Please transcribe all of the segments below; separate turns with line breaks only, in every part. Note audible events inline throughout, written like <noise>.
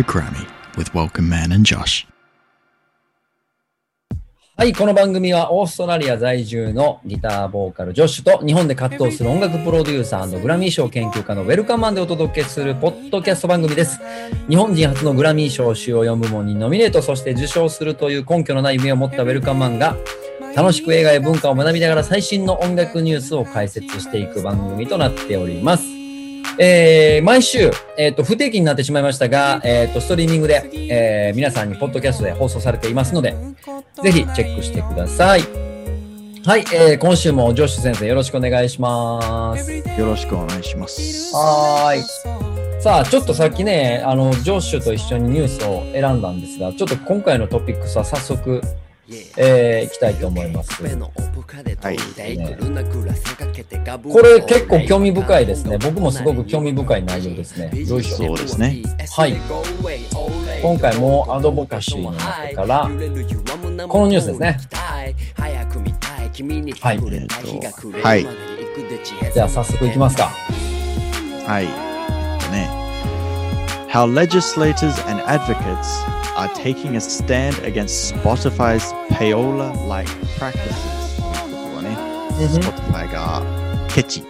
to Grammy with Welcome Man and Josh.
はい、この番組はオーストラリア在住のギターボーカルジョッシュと日本で活動する音楽プロデューサーグラミー賞研究家のウェルカムマンでお届けするポッドキャスト番組です。日本人初のグラミー賞主要4部門にノミネート、そして受賞するという根拠のない夢を持ったウェルカムマンが楽しく映画や文化を学びながら最新の音楽ニュースを解説していく番組となっております。えー毎週、えっ、と、不定期になってしまいましたが、えっ、と、ストリーミングで、えー皆さんにポッドキャストで放送されていますので、ぜひチェックしてください。はい、えー今週もジョッシュ先生よろしくお願いします。
よろしくお願いします。
はーい。さあ、ちょっとさっきね、あの、ジョッシュと一緒にニュースを選んだんですが、ちょっと今回のトピックスは早速、えー、いきたいと思います。
はい
これ結構興味深いですね。僕もすごく興味深い内容ですね。よいしょ。
そうですね。
はい。今回もアドボカシーの中から、このニュースですね。はい。
えっとはい。
じゃあ早速いきますか。
はい。ね。How legislators and advocates are taking a stand against Spotify's payola-like practices. ということはね、Spotify がケチ。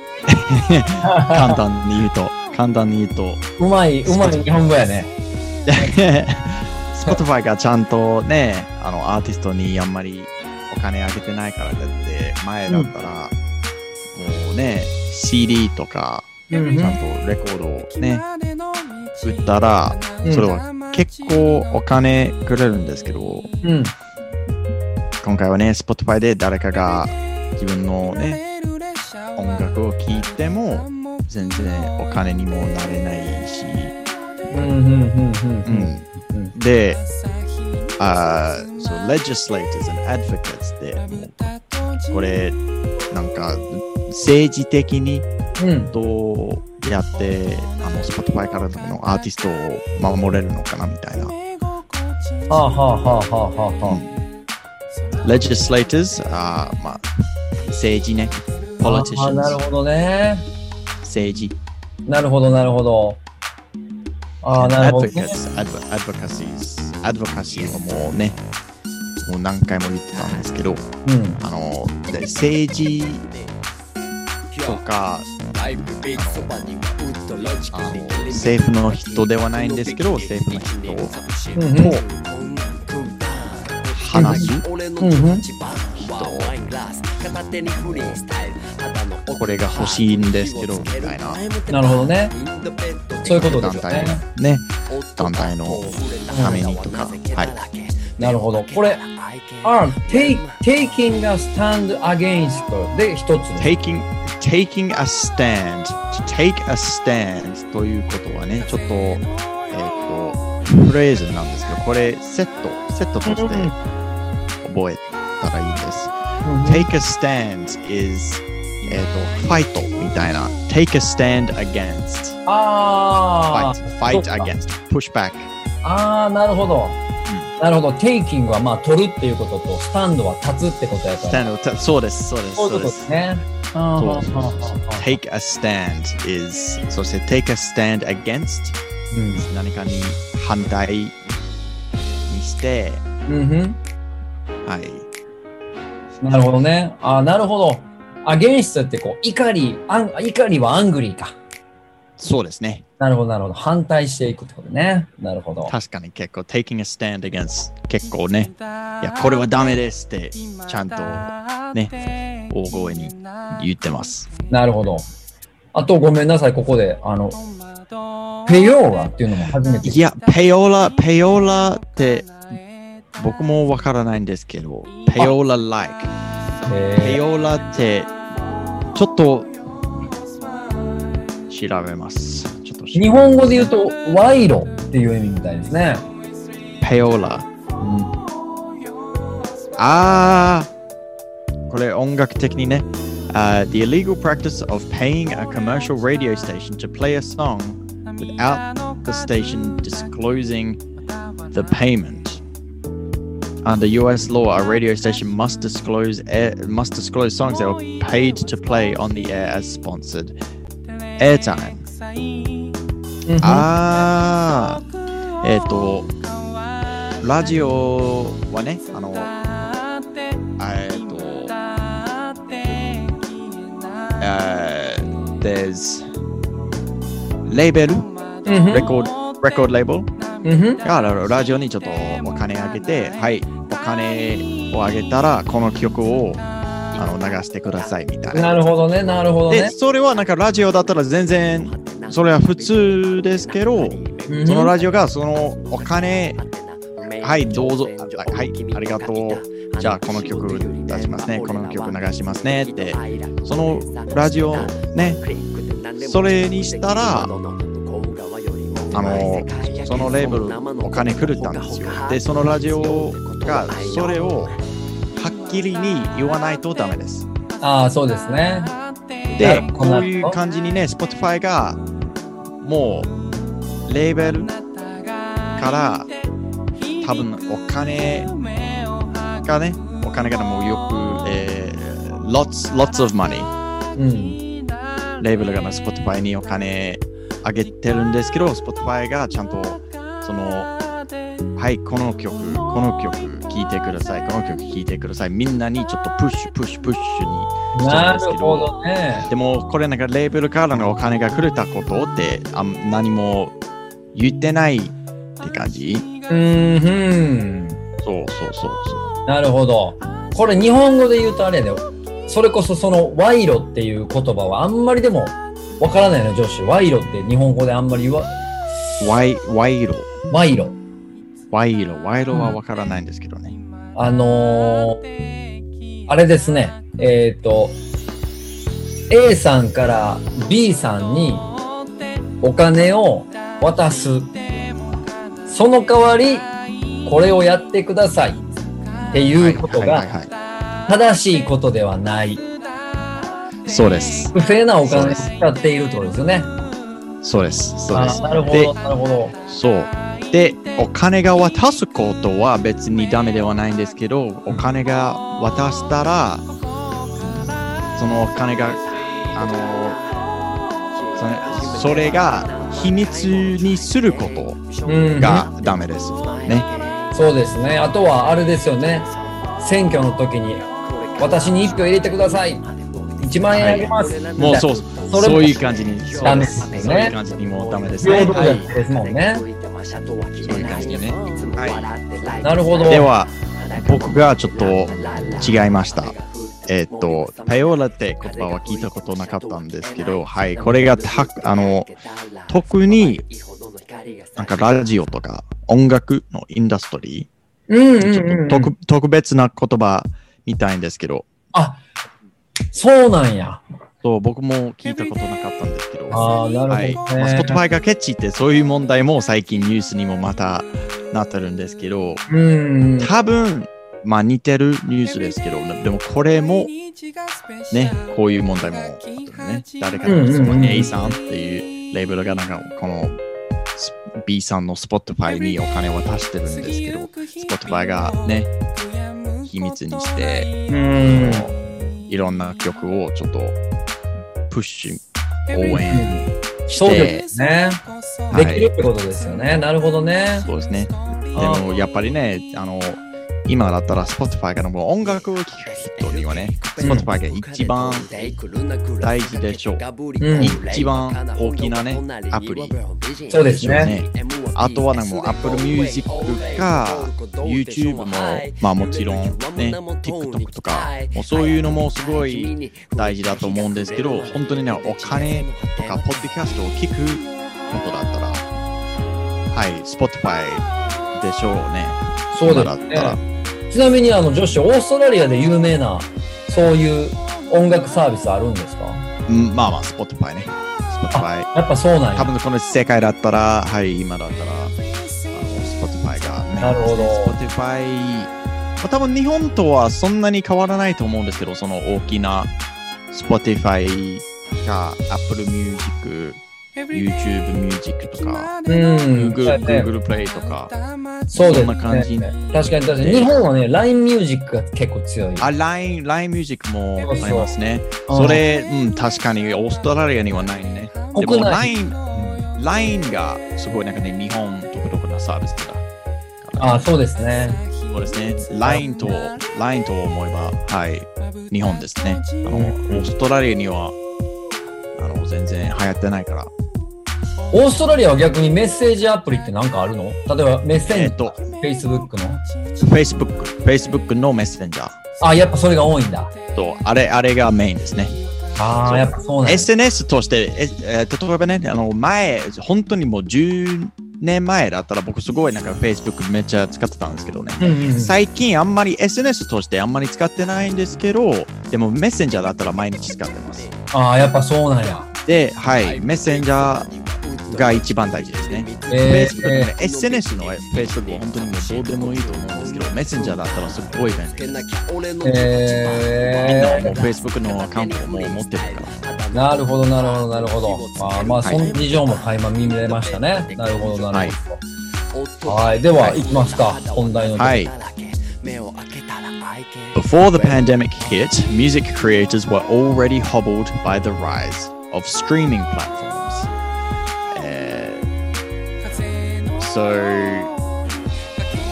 簡単に言うと、簡単に言うと、
うまい、うまい日本語やね。
Spotify がちゃんとね、あの、アーティストにあんまりお金あげてないからだって、前だったら、もうね、CD とか、
うん
ちゃんとレコードをね、売ったら、
うん
それは結構お金くれるんですけど、
うん。
今回はね、Spotify で誰かが自分のね、音楽を聴いても、全然お金にもなれないし、で、あーそう、legislators and advocates で、これ、なんか、政治的に
うん。
どうやって、あの、Spotify からのアーティストを守れるのかなみたいな。
はあ、はあ、はあ、はあ、はあ、は
legislators、あーまあ、政治ね。
あ。あなる
politicians、
ほどね。
政治。
なるほど、なるほど。ああ、なるほど、ね。
advocates、adv- advocacies。advocacy はもうね、もう何回も言ってたんですけど、
うん。
あの、で政治とか、あの政府の人ではないんですけど、政府の人
うん、うん。
話す？
うん、うん。
これが欲しいんですけど、みたいな
なるほどね。そういうことですよ
団体
ね。
ね、団体のためにとか、はい。
なるほど。これ、あ、take, taking a stand against で一つね。
taking, taking a stand, to take a stand ということはね、ちょっと、えっ、と、フレーズなんですけど、これセット、セットとして覚えたらいいです。take a stand is えっ、と、ファイトみたいな。take a stand against.
あ
fight,
そ
fight
うか
against. push back.
あ、ああ、なるほど。なるほど。taking はまあ取るっていうことと、スタンドは立つってことやから。
stand たそうです、そうです。
そういうこと
で
すね。
Take a stand is そして take a stand against
うん
何かに反対にして、
うんうん
はい。
なるほどね。あーなるほど。アゲンストってこう、怒り、怒りはアングリーか。
そうですね。
なるほど、なるほど。反対していくってことね。なるほど。
確かに結構 taking a stand against 結構ね、いや、これはダメですってちゃんとね、大声に言ってます。
なるほど。あと、ごめんなさい、ここで。あの、ペヨーラっていうのも初めて。
いや、ペオラ、ペオラって僕もわからないんですけど、ペオラ like。ペ
え
オラってちょっと調べます。ちょっと
ー日本語で言うと、賄賂っていう意味みたいですね。
ペオラ。
うん
あー、これ音楽的にね。Uh, the illegal practice of paying a commercial radio station to play a song without the station disclosing the payment. Under US law, a radio station must disclose air, must disclose songs that were paid to play on the air as sponsored Airtime.
うん。
あえっ、と、ラジオはね、あの、えっ、と、えー there's レーベル、
うん。
レコード、レコードレーベルラジオにちょっとお金あげて、はい、お金をあげたら、この曲をあの流してくださいみたいな。
なるほどね、なるほど
で、
ね。
それはなんかラジオだったら全然、それは普通ですけど、
うん
そのラジオがそのお金、はい、どうぞ、あはい、ありがとう。じゃあこの曲出しますね、この曲流しますねって、そのラジオね、それにしたら、あの、そのレーベルお金くれたんですよ。で、そのラジオがそれをきりに言わないとダメです。
ああ、そうですね。
で、こ
ど
ういう感じにね、Spotify がもうレーベルから多分お金がね、お金がもうよく、えー、lots, lots of money
うん。
レーベルが、ね、Spotify にお金あげてるんですけど、Spotify がちゃんとその、はい、この曲、この曲聴いてください、この曲聴いてください、みんなにちょっとプッシュ、プッシュ、プッシュにして
なる
るんですけど、
ほどね。
でもこれなんかレーベルからのお金がくれたことってあん何も言ってないって感じ？
うん、うん。
そうそうそうそ
なるほど。これ日本語で言うとあれだよ。それこそその賄賂っていう言葉はあんまりでもわからないの、女子。賄賂って日本語であんまり言わ、
う。ワイ、ワ
賄賂。
ワイロ。ワイロはわからないんですけどね。
あのー、あれですね。えっ、と、A さんから B さんにお金を渡す。その代わり、これをやってくださいっていうことが正しいことではない。
はいそうです。
不正なお金を使っているってことですよね。
そうです。そうです
あ。なるほ
で
ど、なるほど。
そう。で、お金が渡すことは別にダメではないんですけど、お金が渡したら、そのお金が、あの、それそれが秘密にすること
うん、
がダメです。ね。
そうですね。あとはあれですよね。選挙の時に、私に一票入れてください。1万円あげます。
もうそう、
そ
ういう感じに、そうで
ですすね
そういう感じにもうダメですね。はい。
ですもんね。
そういう感じにね。は
なるほど。
い。では、僕がちょっと違いました。えっと、パヨーラって言葉は聞いたことなかったんですけど、はい、これがたあの特になんかラジオとか音楽のインダストリ
うんうん
ー、ちょ
うん、
っと特特別な言葉みたいんですけど、
あ、そうなんや。
そう僕も聞いたことなかったんですけど、
ああ、な
はい。
るほど
まあ、
ね。
Spotify がケチってそういう問題も最近ニュースにもまたなってるんですけど、
うん。
多分、まあ似てるニュースですけど、でもこれもね、こういう問題もあったのね。誰か
うんうんうん
その A さんっていうレーベルがなんかこの B さんの Spotify にお金を渡してるんですけど、Spotify がね、秘密にして、
うん。
いろんな曲をちょっとプッシュ、応援し
そう
て
で、すね。
はい
できるってことですよね。なるほどね。
そうですね。で
あ
もやっぱりね、あの、今だったら Spotify がもう音楽を聴く人にはね、
うん
Spotify が一番大事でしょう。
うん
一番大きなね、アプリ
そうで
です。
ね。
あとはなんかもう Apple Music か YouTube も、まあもちろんね、TikTok とか、もうそういうのもすごい大事だと思うんですけど、本当にね、お金とか、ポッドキャストを聞くことだったら、はい、Spotify でしょうね。
そう
だったら。
ね。ちなみにあの女子、オーストラリアで有名なそういう音楽サービスあるんですか？
うんまあまあ、Spotify ね。Spotify。
やっぱそうなんや。
多分この世界だったら、はい、今だったら、
なるほど
Spotify、まあ、多分日本とはそんなに変わらないと思うんですけど、その大きな Spotify か Apple Music、YouTube Music とか、
うん。
Google,
ね
Google Play とか、
そうです
そんな感じ
ね。確かに確かに。日本はね、LINE ミュージックが結構強い。
あ、LINE、LINE Music もありますね。
そう
それ、うん、確かにオーストラリアにはないね。でも LINE、LINE がすごいなんかね、日本、独特なサービスだから。
ああ、そうですね。
そうですね。LINE と、LINE と思えば、はい、日本ですね。あの、オーストラリアには、あの、全然流行ってないから。
オーストラリアは逆にメッセージアプリって何かあるの？例えばメッセンジャ
えっと、
ー、Facebook の。
Facebook、Facebook のメッセンジャー
あ、やっぱそれが多いんだ。
と、あれ、あれがメインですね。
ああ、やっぱそうなんだ。
SNS として、ええー例えばね、あの前、本当にもう10年前だったら僕すごいなんか Facebook めっちゃ使ってたんですけどね。
うんうんうん
最近あんまり SNS としてあんまり使ってないんですけど、でもメッセンジャーだったら毎日使ってます。
ああ、やっぱそうなんや。
で、はい、メッセンジャーが一番大事ですね。
え
Facebook ね SNS の Facebook は本当にもうどうでもいいと思うんですけど、メッセンジャーだったらすごい便利。みんなはもう
え
Facebook のアカウントをもう持ってるから。
ー、なるほど、なるほど、なるほど。あーまあ、その事情も垣間見れましたね。なるほど、なるほど。はい、では、いきますか。本題の。
はい。Before the pandemic hit, music creators were already hobbled by the rise of streaming platforms. So,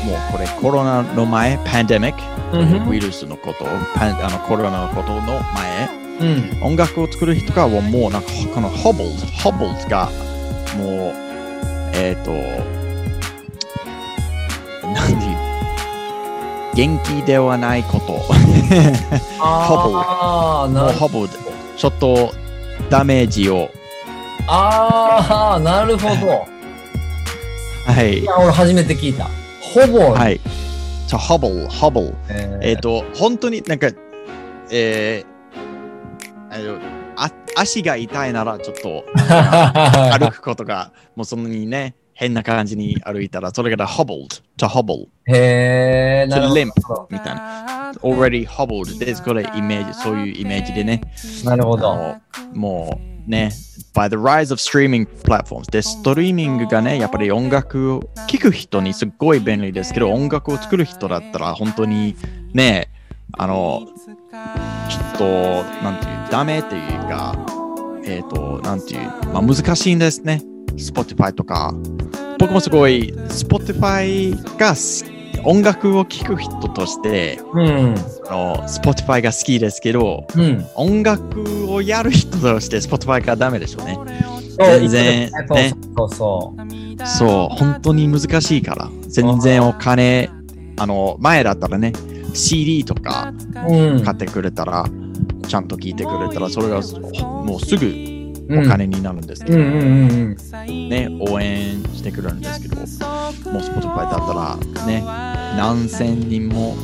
もうこれコロナの前、pandemic、
うんふん
ウイルスのこと、パンあのコロナのことの前、
うん。
音楽を作る人がもうなんかこの hobbled、hobbled がもう、えっ、と、なんていう元気ではないこと。
ああ、
もう
なるほど。
hobbled。ちょっとダメージを。
ああ、なるほど。
はい
い。や、俺初めて聞いた。ほぼ。
はい。と hobble、hobble。
え
えっ、と、本当になんか、えー、あ足が痛いならちょっと <laughs> 歩くことが、もうそんなにね、変な感じに歩いたら、それが hobbled, to hobble,
へえ、な
to
るほ
limp
ど。
みたいな。already hobbled です。これイメージ、そういうイメージでね。
なるほど。
もうね、by the rise of streaming platforms で、ストリーミングがね、やっぱり音楽を聴く人にすっごい便利ですけど、音楽を作る人だったら本当にね、あの、ちょっと、なんていう、ダメっていうか、えっ、と、なんていう、まあ難しいんですね。Spotify とか。僕もすごい、Spotify が好き音楽を聴く人として、
うん。
あの Spotify が好きですけど、
うん。
音楽をやる人として Spotify がダメでしょうね。全然ね
そうそう。
そう、本当に難しいから。全然お金、あの、前だったらね、CD とか
うん。
買ってくれたら、ちゃんと聞いてくれたら、それがもうすぐ
うん
お金になるんですけど、ね、応援してくれるんですけど、もう Spotify だったら、ね、何千人も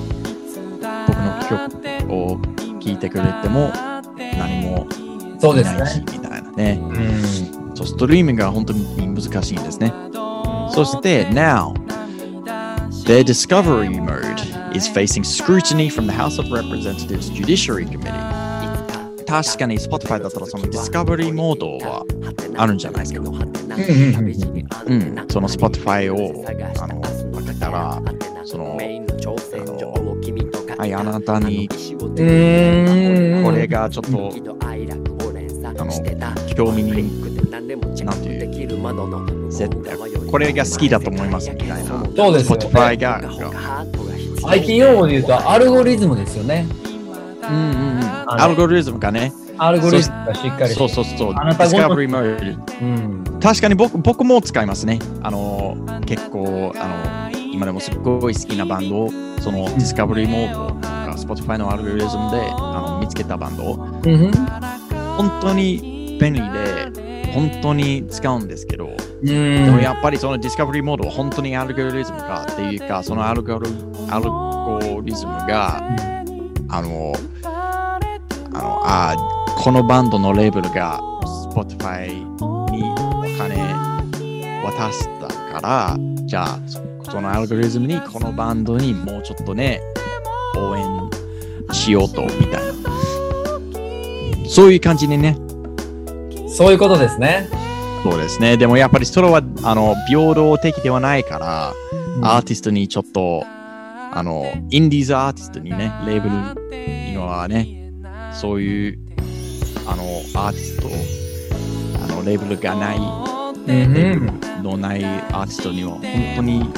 僕の曲を聴いてくれても、何も
うん。そうです
ないし
ね。
みたいなね。
うん。
そう、ストリーミングが本当に難しいんですね。そして、now, their discovery mode is facing scrutiny from the House of Representatives Judiciary Committee. 確かに Spotify だったらそのディスカバリーモードはあるんじゃないですか。
うんうんうん
うん、その Spotify をあのかけたら、その、はい、あなたに
うーん。
これがちょっと、あの、興味に、なんていう、絶対これが好きだと思いますみたいな。
そうですよね
Spotify が、
IT 用語で言うとアルゴリズムですよね。
うんうんうん、アルゴリズムがね、
アルゴリズムがしっかり。
そうそうそう、
あなたごと。
Discovery Mode。
うん。
確かに僕僕も使いますね。あの、結構、あの、今でもすっごい好きなバンドを、その Discovery モードが Spotify のアルゴリズムであの見つけたバンドを、
うん。
本当に便利で、本当に使うんですけど、
うん。
でもやっぱりそのディスカバリーモードは本当にアルゴリズムかっていうか、そのアルゴリアルゴリズムが、あの、あの、あこのバンドのレーベルが Spotify にお金渡したから、じゃあそそのアルゴリズムにこのバンドにもうちょっとね、応援しようとみたいな。そういう感じにね、
そういうことですね。
そうですね。でもやっぱりそれはあの平等的ではないから、アーティストにちょっと、あの、インディーズアーティストにね、レーベルにはね、そういう、あの、アーティスト、あの、レーベルがない
うん
のないアーティストには本当に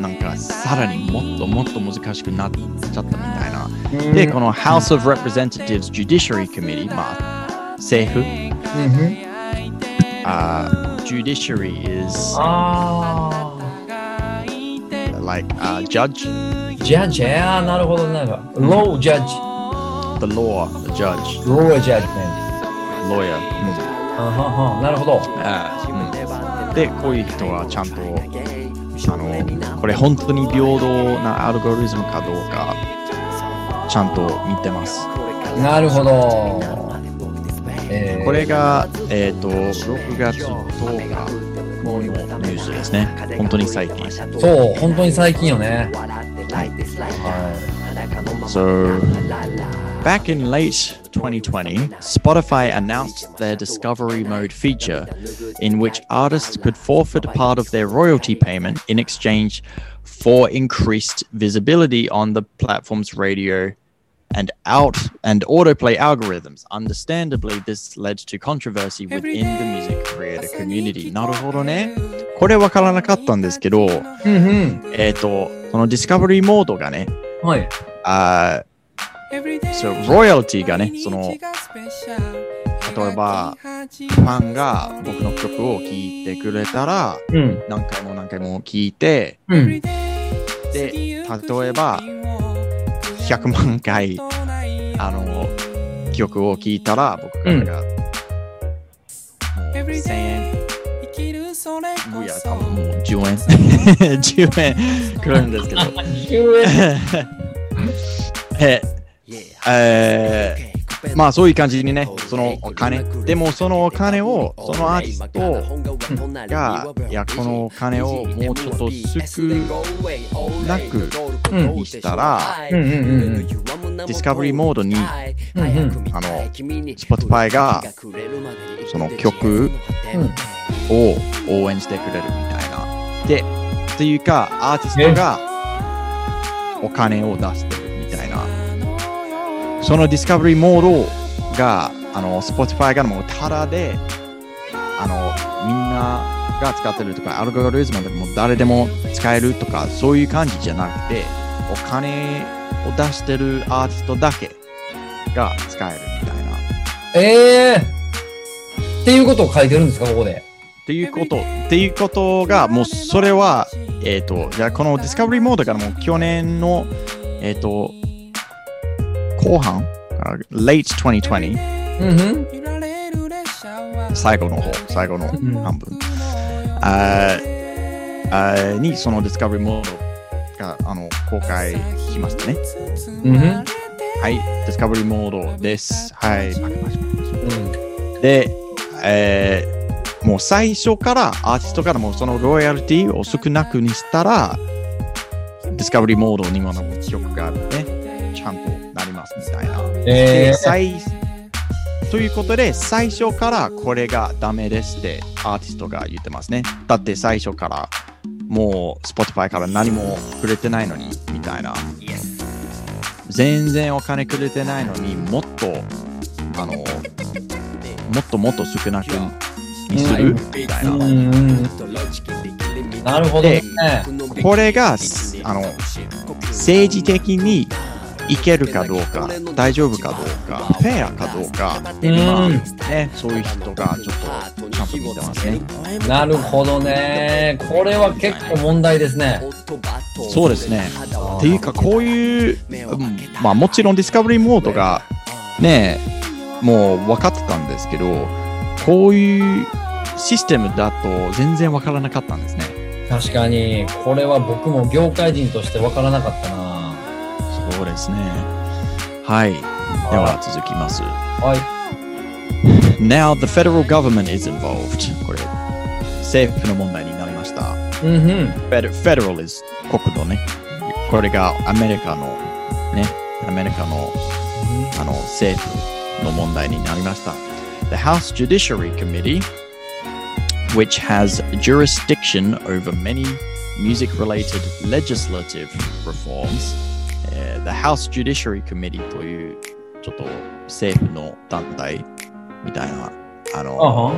なんかさらにもっともっと難しくなっちゃったみたいな。
うん。
で、この House of Representatives Judiciary Committee、まあ、政府、
うんうん。
あ Judiciary is
あ
like a judge,
あ。ジャッジ、ああ、なるほど、なるほど。ロージャッジ。
the law, the judge,
ロージャッジメン
lawyer.
ト。はははなるほど。
あーで、こういう人はちゃんと、あの、これ本当に平等なアルゴリズムかどうか、ちゃんと見てます。
なるほど。えー
これが、えっ、と、6月10日のニュースですね。本当に最近。
そう、本当に最近よね。
So, back in late 2020, Spotify announced their Discovery Mode feature, in which artists could forfeit part of their royalty payment in exchange for increased visibility on the platform's radio and out and autoplay algorithms. Understandably, this led to controversy within the music creator community. なるほどね。これわからなかったんですけど。えっ、と、そのディスカバリーモードがね、
はい。
あそう、ロイヤリティがね、その、例えば、ファンが僕の曲を聴いてくれたら、
うん。
何回も何回も聴いて、
うん。
で、例えば、100万回、あの、曲を聴いたら、僕からが、もう1000円、いや、多分もう10円、<laughs> 10円。くれるんですけど、
10円。<laughs>
え、えーまあそういう感じにね、そのお金、でもそのお金を、そのアーティストが、いや、このお金をもうちょっと少なく
うん。
にしたら、
うんうんうんうん。
ディスカバリーモードに、
うんうん。
あの、Spotify が、その曲を応援してくれるみたいな。で、っていうか、アーティストがお金を出して。そのディスカバリーモードが、あの、Spotify がもうタダで、あの、みんなが使ってるとか、アルゴリズムでも誰でも使えるとか、そういう感じじゃなくて、お金を出してるアーティストだけが使えるみたいな。
ええっていうことを書いてるんですか、ここで。
っていうこと、っていうことが、もうそれは、えっ、と、じゃあこのディスカバリーモードからもう去年の、えっ、と、後半、あ late 2020、
うんうん。
最後の方、最後の
ん
半分、あーあーにそのディスカバリーモードがあの公開しましたね。
うんうん。
はい、ディスカバリーモードです。はい、パチパチパチ
うん。
で、えーもう最初からアーティストからもそのロイヤリティを少なくにしたら、ディスカバリーモードにも曲がね、
え
で
え
最ということで、最初からこれがダメですってアーティストが言ってますね。だって最初からもう Spotify から何もくれてないのにみたいな。全然お金くれてないのにもっとあのもっともっと少なくにするみたいな。
なるほどね。
これがすあの政治的にいけるかどうか、大丈夫かどうか、フェアかどうか、
うん
まあね、そういう人がちょっとちゃんと見てますね。
なるほどね。これは結構問題ですね。
そうですね。っていうか、こういう、うんまあもちろんディスカバリーモードがね、もう分かってたんですけど、こういうシステムだと全然分からなかったんですね。
確かに、これは僕も業界人としてわからなかったな。
そうですね。はい。では続きます。
はい。
Now the federal government is involved. これ、政府の問題になりました。
うんうん。
Fed- Federal is 国土ね。これがアメリカのね、アメリカのあの政府の問題になりました。The House Judiciary Committee, which has jurisdiction over many music related legislative reforms, えー The House Judiciary Committee というちょっと政府の団体みたいな、あの、
あは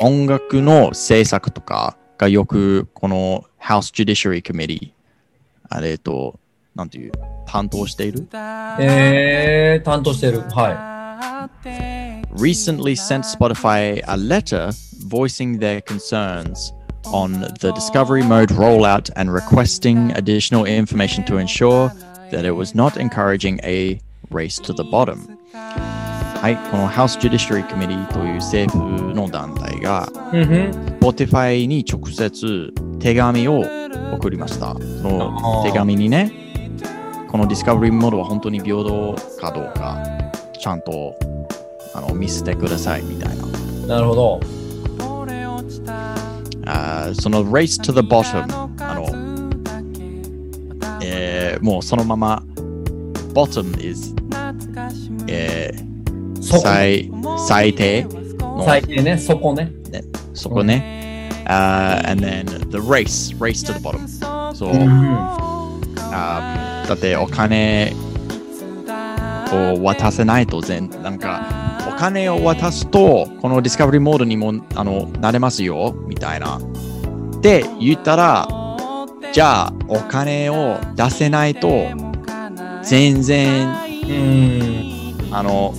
音楽の制作とかがよくこの House Judiciary Committee あれと、なんていう、担当している
えー、担当してる。は
recently sent Spotify a letter voicing their concerns on the Discovery Mode rollout and requesting additional information to ensure that it was not encouraging a race to the bottom. はい、この House Judiciary Committee という政府の団体が。Spotify に直接手紙を送りました。その手紙にね、この Discovery モードは本当に平等かどうか、ちゃんとあの見せてくださいみたいな。
なるほど。
あーその Race to the Bottom、あの、えーもうそのまま Bottom is、えー
そこ
最最低の
最低ね、そこね。
そこね。あー and then the race, race to the bottom. そう。
うん
あーだってお金を渡せないと全なんかお金を渡すとこのディスカバリーモードにもあのなれますよみたいな。って言ったらじゃあお金を出せないと全然
うん。
あの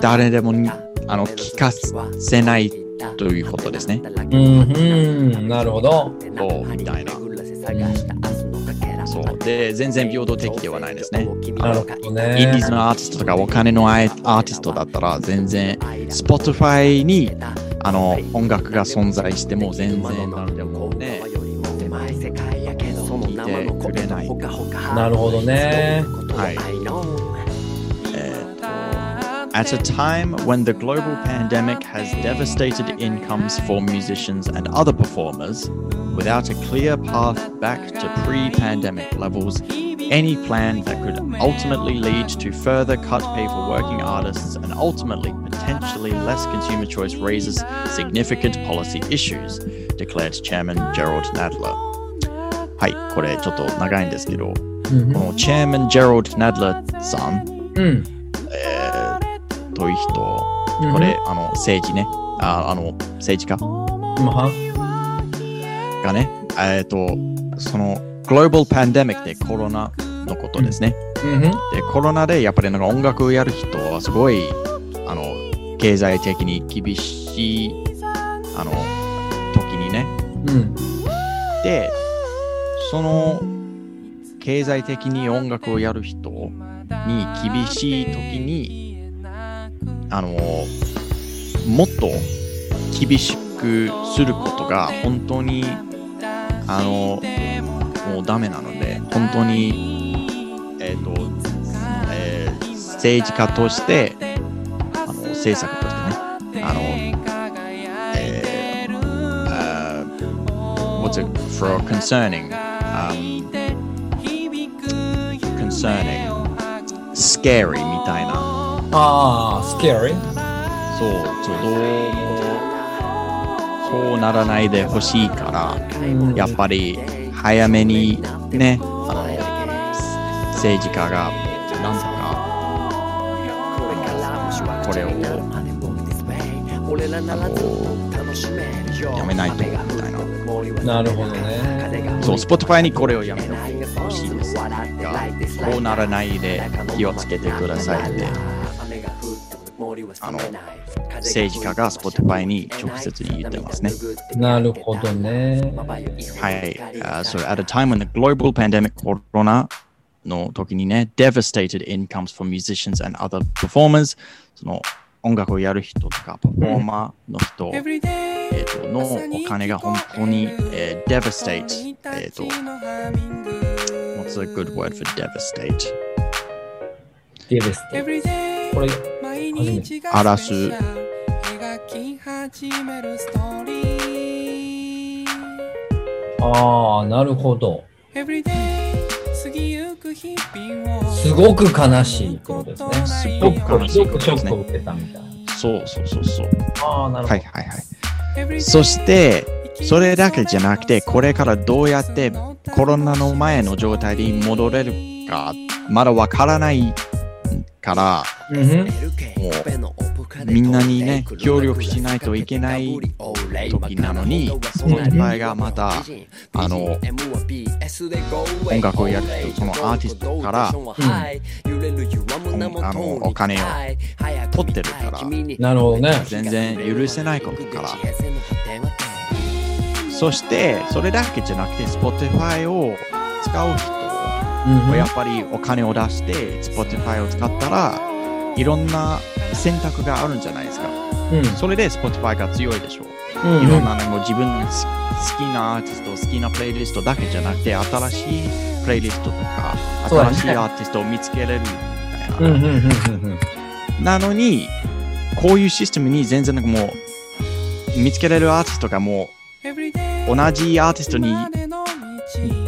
誰でもにあの聞かせないということですね。
うん、うん、なるほど。
そうみたいな。そうで全然平等的ではないですね。
なるほど
インディ
ね
ー。ズのアーティストとかお金のアーアーティストだったら全然 Spotify にあの音楽が存在しても全然なんでもね くれない。
なるほどね。
はい。えーと At a time when the global pandemic has devastated incomes for musicians and other performers, without a clear path back to pre pandemic levels, any plan that could ultimately lead to further cut pay for working artists and ultimately potentially less consumer choice raises significant policy issues, declared Chairman Gerald Nadler. はい、これちょっと長いんですけど、
うん
このチェアマン・ジェロード・ナドラさん、
うん。
えー、という人、
うん
これ、あの政治ね、ああの政治家
今は
がね、えっ、と、そのグローバルパンデミックでコロナのことですね。
うんうん。
で、コロナでやっぱりなんか音楽をやる人はすごい、あの、経済的に厳しい、あの、時にね。
うん。
で、その経済的に音楽をやる人に厳しい時に、あの、もっと厳しくすることが本当に、あの、もうダメなので、本当に、えっ、と、えー政治家として、あの、政策としてね、あの、えーあー what's it for concerning concerning scary みたいな。
ああ、スケアリー
そうどうもそうならないでほしいからやっぱり早めにねあの政治家がなんとかこれをあのやめないとみたいな。
なるほどね。
そう、Spotify にこれをやめてほしい。ですが、こうならないで気をつけてくださいって、あの、政治家が Spotify に直接に言ってますね。
なるほどね。
はい。Uh, so at a time when the global pandemic コロナの時にね、devastated incomes for musicians and other performers その音楽をやる人とか、パフォーマーの人、えーとのお金が本当に、えー devastate、えーと、What's a good word for devastate?
ディベステ。これ、初めて。
荒らす、
ああ、なるほど。すごく悲しいってことですね。
すごく悲しいことですね。
ックを受けたみたいな。
そうそうそうそう。
ああ、なるほど。
はいはいはい。そして、それだけじゃなくて、これからどうやってコロナの前の状態に戻れるか、まだわからないから、
うん
もうみんなにね、協力しないといけない時なのに、Spotify がまた、あの、音楽をやる人、そのアーティストから、あのお金を取ってるから、
なるほどね。
全然許せないことから。そして、それだけじゃなくて、Spotify を使う人
うん
はやっぱりお金を出して、Spotify を使ったら、いろんな選択があるんじゃないですか。
うん
それで Spotify が強いでしょう。
うん
いろんなね、もう自分の好きなアーティスト、好きなプレイリストだけじゃなくて、新しいプレイリストとか、新しいアーティストを見つけれるみたいな。
うんうんうんうんうん
なのに、こういうシステムに全然なんかもう、見つけれるアーティストがもう、同じアーティストに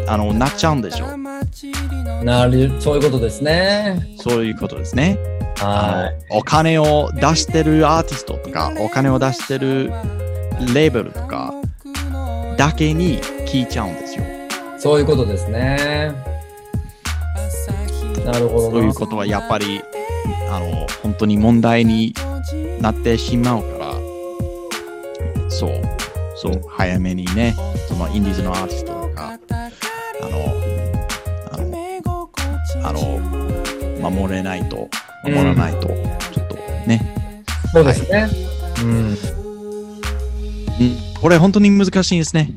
あのなっちゃうんでしょう。
なる、そういうことですね。
そういうことですね。あ
は
のお金を出してるアーティストとか、お金を出してるレーベルとかだけに聞いちゃうんですよ。
い。そういうことですね。なるほどな。
そういうことはやっぱりあの本当に問題になってしまうから、そう、そう、早めにね、そのインディーズのアーティストとか、あの、あの、守れないと、守らないと、ちょっとね、
そうですね。うん。
うんこれ本当に難しいですね。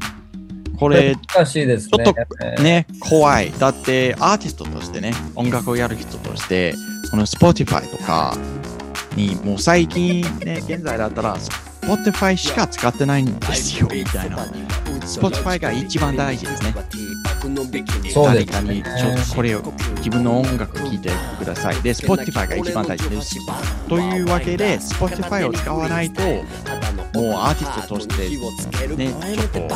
これ、
難しいですね。
ちょっとね、怖い。だって、アーティストとしてね、音楽をやる人として、この Spotify とかに、もう最近ね、現在だったら、Spotify しか使ってないんですよ、みたいな。Spotify が一番大事ですね。
そうです
誰かに、ちょっとこれを、自分の音楽聴いてください。で、Spotify が一番大事です。というわけで、Spotify を使わないと、もうアーティストとして、ね、ちょっと、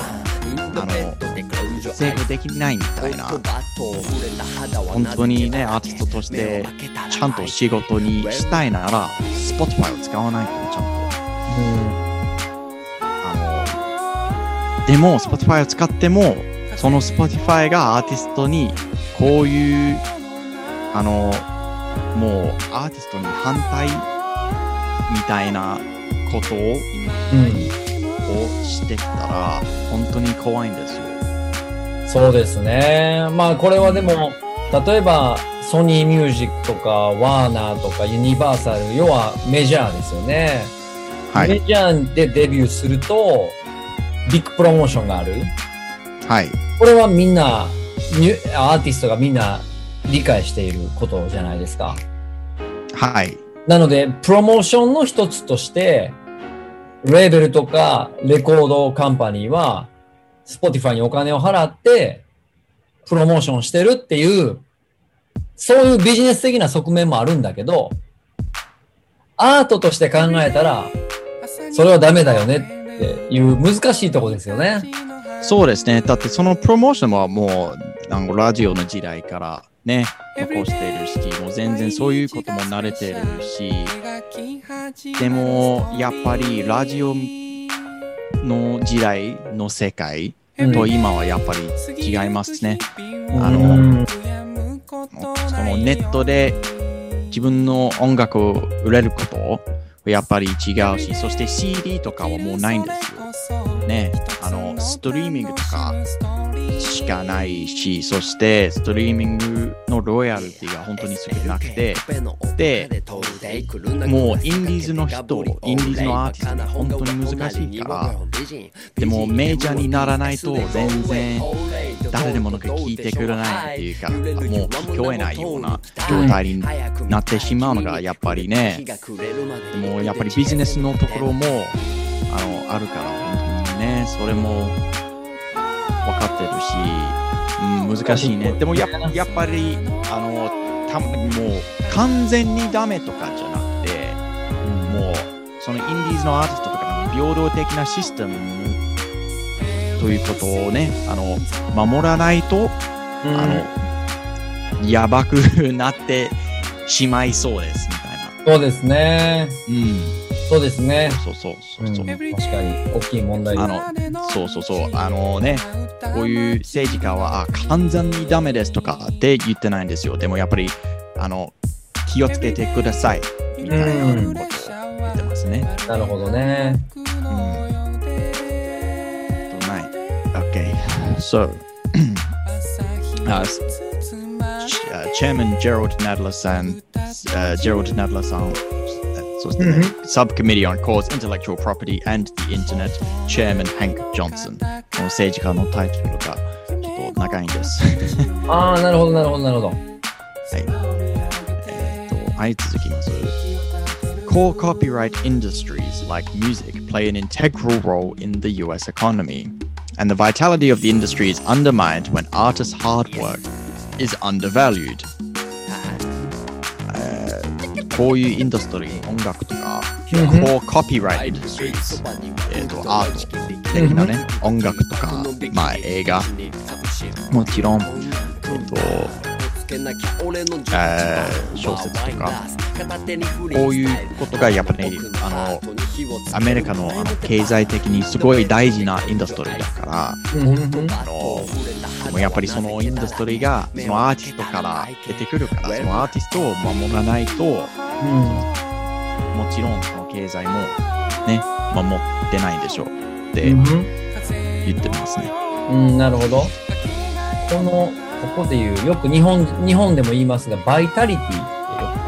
あの、成功できないみたいな。本当にね、アーティストとして、ちゃんと仕事にしたいなら、Spotify を使わないと、ちゃんと。あの、でも、Spotify を使っても、その Spotify がアーティストに、こういう、あの、もう、アーティストに反対みたいなことを、
うん。
をしてたら、本当に怖いんですよ。
そうですね。まあこれはでも、例えばソニーミュージックとかワーナーとかユニバーサル、要はメジャーですよね。
はい。
メジャーでデビューすると、ビッグプロモーションがある。
はい。
これはみんな、アーティストがみんな理解していることじゃないですか。
はい。
なので、プロモーションの一つとして、レーベルとかレコードカンパニーは、Spotify にお金を払って、プロモーションしてるっていう、そういうビジネス的な側面もあるんだけど、アートとして考えたら、それはダメだよね。っていう難しいとこですよね。
そうですね。だってそのプロモーションはもう、なんかラジオの時代からね、残しているし、もう全然そういうことも慣れてるし、でも、やっぱりラジオの時代の世界
うん。
と今はやっぱり違いますね。あの
うん。
そのネットで自分の音楽を売れることやっぱり違うし、そして CD とかはもうないんですよ。ね、あの、ストリーミングとかしかないし、そしてストリーミングのロイヤリティが本当に少なくて、で、もうインディーズの人、インディーズのアーティストが本当に難しいから、でもメジャーにならないと全然誰でもなんか聞いてくれないっていうか、もう聞こえないような状態になってしまうのがやっぱりね、でもやっぱりビジネスのところもあのあるから、本当にね、それも分かってるし、うん、難しいね。でもややっぱり、あの、たもう完全にダメとかじゃなくて、もうそのインディーズのアーティストとかの平等的なシステムということをね、あの、守らないと、あの、やばくなってしまいそうです、みたいな。
そうですね。
うん。
そうですね。
そうそうそううんそう。
確かに大きい問題。
あの、そうそうそう。あのね、こういう政治家は、あ、完全にダメですとかって言ってないんですよ。でもやっぱり、あの、気をつけてください、みたいなことを言ってますね。
なるほどね。
うん。ない。Okay. So, <clears throat> uh, uh, Chairman Gerald Nadler さん、uh, Gerald Nadler さん、そしてね、Subcommittee on Cause Intellectual Property and the Internet Chairman Hank Johnson。この政治家のタイトルがちょっと長いんです。<laughs>
ああ、なるほど、なるほど、なるほど。
はい。えーと、はい、続きます。Core copyright industries like music play an integral role in the US economy, and the vitality of the industry is undermined when artists' hard work is undervalued. えーこういうインダストリー、音楽とか、
うんうん
Core copyright industries、えーと、アート的なね、音楽とか、まあ映画、もちろん、えっと、えー小説とか、こういうことがやっぱり、あの、アメリカのあの経済的にすごい大事なインダストリーだから、
うん。うん。うん。
あの、やっぱりそのインダストリーが、そのアーティストから出てくるから、そのアーティストを守らないと、もちろん。その経済もね、守ってないん。でしょうって
うん。
言ってますね。
うん、なるほど。この、ここで言う、よく日本、日本でも言いますが、バイタリティってよく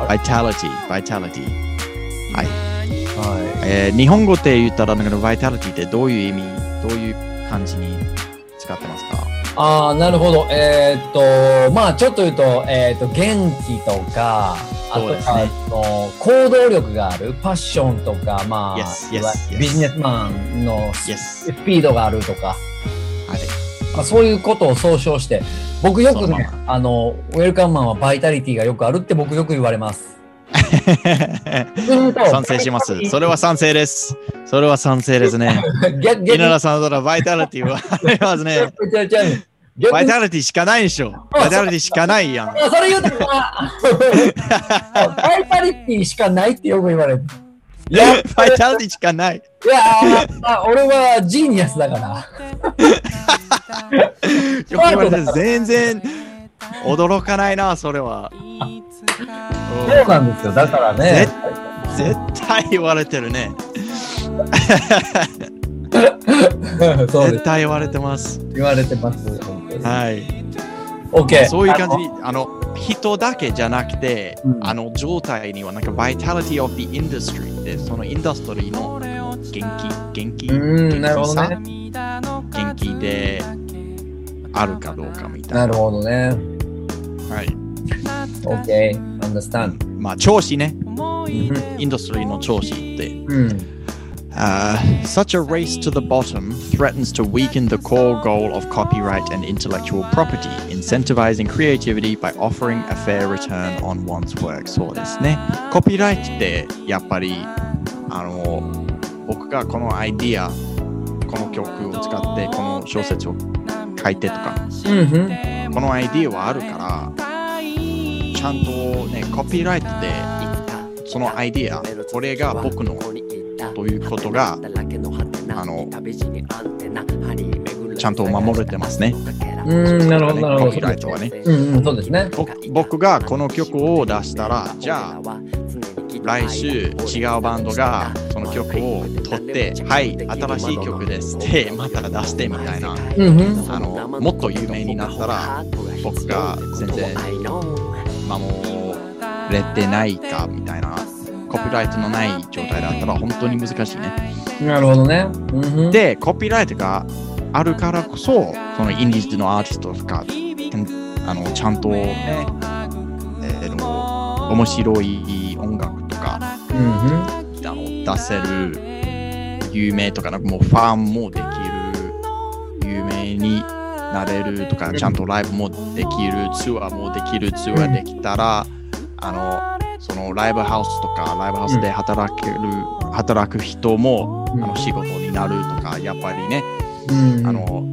ある。
vitality, vitality。はい。
は
えー日本語で言ったら、なんか vitality ってどういう意味、どういう感じに使ってますか？
い。ああ、なるほど。えーっと、まあちょっと言うと、えーっと、元気とか、あと
ね
あの行動力がある、パッションとか、まあ、
Yes, yes, yes.
ビジネスマンのスピードがあるとか、
はい。
まあ、そういうことを総称して、僕よくね、あの、ウェルカムマンはバイタリティがよくあるって僕よく言われます。<laughs>
賛成します。それは賛成です。それは賛成ですね。<laughs> 稲田さんだったらバイタリティはありますね。バイタリティしかないでしょ。バイタリティしかないやん。
あそれ言う <laughs> バイタリティしかないってよく言われる。い <laughs> や、い
バイタリティしかない。
やあ俺はジーニアスだから。<laughs>
全然驚かないな、それは。
そうなんですよ。だからね。
絶対言われてるね。<laughs> 絶対言われてます。
言われてます。
はい。
OK。
そういう感じに、あの、人だけじゃなくて、
うん
あの状態には、なんか、vitality of the industry って、そのインダストリーの元気、元気、
うん、なるほど
元
ね。
元気であるかどうかみたいな。
なるほどね。
はい。
OK。understand。
まあ、調子ね。
うん
インダストリーの調子って。
うん。
Uh, such a race to the bottom threatens to weaken the core goal of copyright and intellectual property, incentivizing creativity by offering a fair return on one's work. そうですね。コピーライトってやっぱりあの僕がこのアイディア、この曲を使ってこの小説を書いてとか、
うんうん。
このアイディアはあるから、ちゃんとね、コピーライトでそのアイディア、これが僕のということが、あの、ちゃんと守れてますね。
うん、なるほど、なるほど。
ライトはね。
うんうん、そうですね。
僕僕がこの曲を出したら、じゃあ、来週違うバンドがその曲を取って、はい、新しい曲ですって、また出してみたいな。
うんうん。
あの、もっと有名になったら、僕が全然守れてないかみたいな、コピーライトのない状態だったら本当に難しいね。
なるほどね。うんうん。
で、コピーライトがあるからこそ、そのインディーズのアーティストとか、あのちゃんとね、えーの面白い音楽とか
うんうん。
あの出せる有名とか、なんかもうファンもできる、有名になれるとか、ちゃんとライブもできる、ツアーもできる、ツアーできたら、あの、そのライブハウスとか、ライブハウスで働ける、働く人も、
うん。
あの仕事になるとか、やっぱりね、
うん。
あの、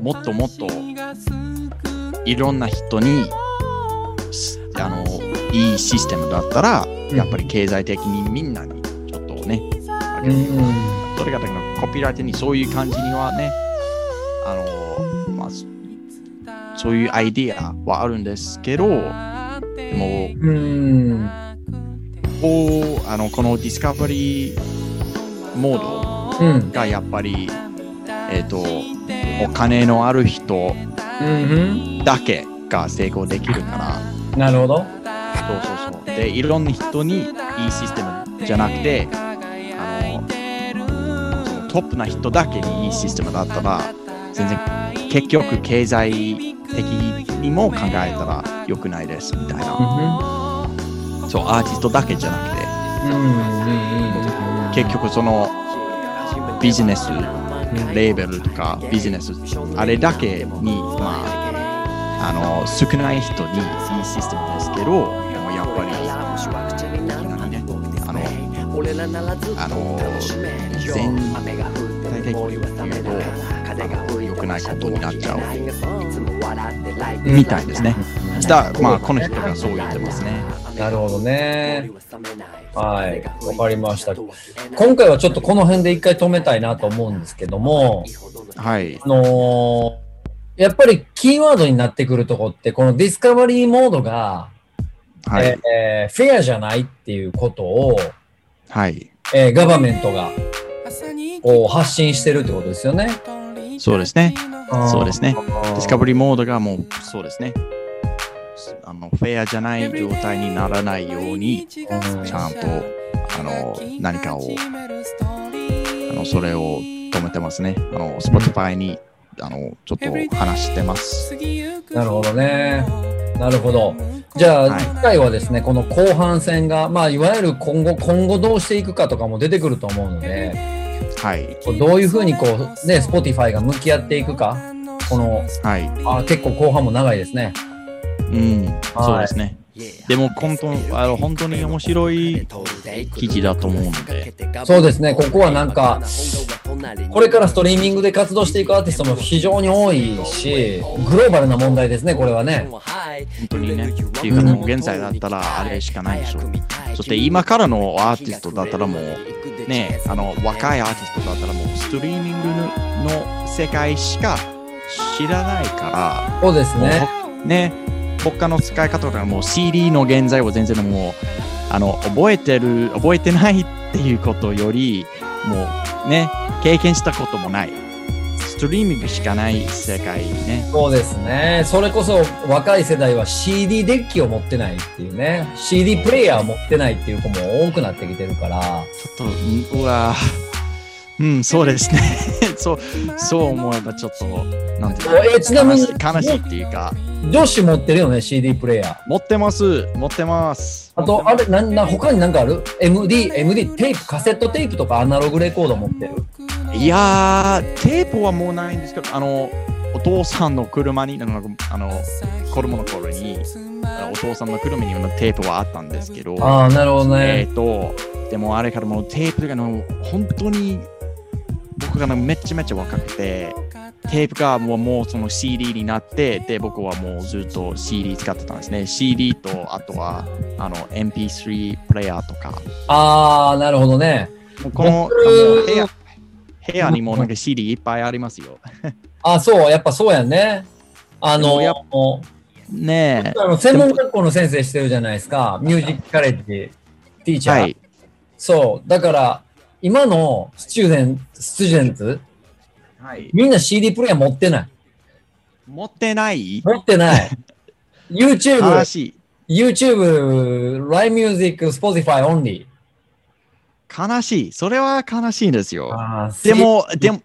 もっともっといろんな人に、すあの、いいシステムだったら、
ん。
やっぱり経済的にみんなにちょっとね、あげる
うんうん。
それがだからコピーライトにそういう感じにはね、あの、まあ、そそういうアイディアはあるんですけど、でも、
うん。
こうあのこのディスカバリーモード
うん。
がやっぱり、えっ、と、お金のある人
うん
だけが成功できるから、
うん。なるほど。
そうそうそう。で、いろんな人にいいシステムじゃなくて、あの、そのトップな人だけにいいシステムだったら、全然結局経済的にも考えたら良くないですみたいな。そう、アーティストだけじゃなくて、
うんうんうんうん。
結局そのビジネス、レーベルとかビジネス、あれだけに、まあ、あの、少ない人にいいシステムですけど、でもやっぱり、何ね、あの、あの、全体的に言うと、良くないことになっちゃうみたいですね。だまあ、この人がそう言ってますね。
なるほどね。はい。わかりました。今回はちょっとこの辺で一回止めたいなと思うんですけども、
はい。
あのーやっぱりキーワードになってくるとこって、このディスカバリーモードが、
はい。
えーフェアじゃないっていうことを、
はい。
えーガバメントがこう発信してるってことですよね。
そうですね。そうですね。
デ
ディスカバリーモードがもうそうですね。あのフェアじゃない状態にならないように、ちゃんとあの何かをあのそれを止めてますね。あの Spotify にあのちょっと話してます。
なるほどね。なるほど。じゃあ、次回はですね、この後半戦が、まあ、いわゆる今後、今後どうしていくかとかも出てくると思うので、
はい。
どういうふうにこう、ね、Spotify が向き合っていくか、この、
はい。
あ結構後半も長いですね。
うん。そうですね。でも本当あの本当に面白い記事だと思うので、
そうですね、ここはなんか、これからストリーミングで活動していくアーティストも非常に多いし、グローバルな問題ですね、これはね。
本当にね。っていうかもう現在だったらあれしかないでしょ。そして今からのアーティストだったらもうね、あの若いアーティストだったらもうストリーミングの世界しか知らないから、
そうですね。
ね、他の使い方とかもう CD の現在は全然もうあの覚えてる、覚えてないっていうことより、もうね、経験したこともない。ストリーミングしかない世界ね。
そうですね。それこそ若い世代は CD デッキを持ってないっていうね。CD プレイヤーを持ってないっていう子も多くなってきてるから。
ちょっと、うわうん、そうですね。<laughs> そう、そう思えばちょっと、なんていうの
えちなみに
悲しい悲しいっていうか、
女子持ってるよね、CD プレイヤー。
持ってます、持ってます。
あと、あれ、なんな、他になんかある ?MD、MD、テープ、カセットテープとかアナログレコード持ってる？
いやー、テープはもうないんですけど、あの、お父さんの車に、なんかあの、子供の頃に、お父さんの車にテープはあったんですけど、
ああ、なるほど
え
ね。
っ、と、でもあれからもうテープがの本当に僕がのめっちゃめちゃ若くて、テープがもうもうその CD になって、で、僕はもうずっと CD 使ってたんですね。CD と、あとはあの MP3 プレイヤーとか。
ああ、なるほどね。
この部屋部屋にもなんか CD いっぱいありますよ。
あそう、やっぱそうやんね。あの、
やっねえ。
あの専門学校の先生してるじゃないですか。ミュージックカレッジ、ティーチャー。
はい。
そう。だから、今のスチューデンスチューデンツ、
はい、
みんな CD プレイヤー持ってない。
持ってない？
持ってない。<laughs> YouTube、
悲しい。
YouTube、Live Music、Spotify only。
悲しい。それは悲しいんですよ。
あ
で、も、でも、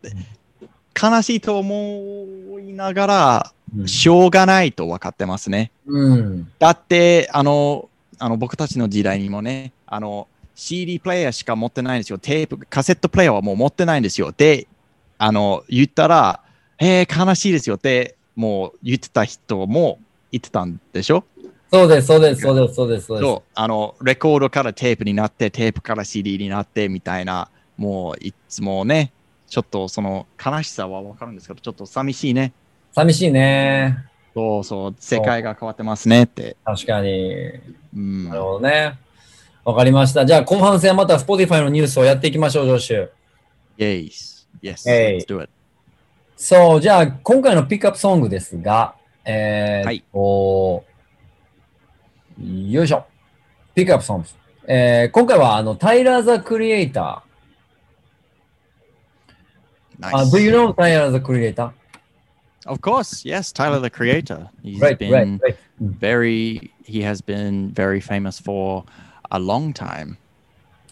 悲しいと思いながら、
うん
しょうがないと分かってますね。
うん。
だって、あの、あの僕たちの時代にもね、あの、CD プレイヤーしか持ってないんですよ。テープ、カセットプレイヤーはもう持ってないんですよ。で、あの、言ったら、えー、悲しいですよって、もう言ってた人も言ってたんでしょ？
そうです、そうです、そうです、そうです。そう
あの、レコードからテープになって、テープから CD になってみたいな、もういつもね、ちょっとその悲しさはわかるんですけど、ちょっと寂しいね。
寂しいね。
そうそう、世界が変わってますねって。
確かに。
うん
なるほどね。わかりました。じゃあ、後半戦はまた Spotify のニュースをやっていきましょう、ジョッシュ。
Yes, yes,
Hey.
let's do it.
そう、じゃあ、今回のピックアップソングですが、えーっと、よいしょ。ピックアップソング。えー今回はあのタイラー・ザ・クリエイタ
Nice.
ー。あ Do you know タイラー・ザ・クリエイタ
Of course, yes, Tyler the Creator. He's
Right,
been
right, right.
very. He has been very famous for a long time.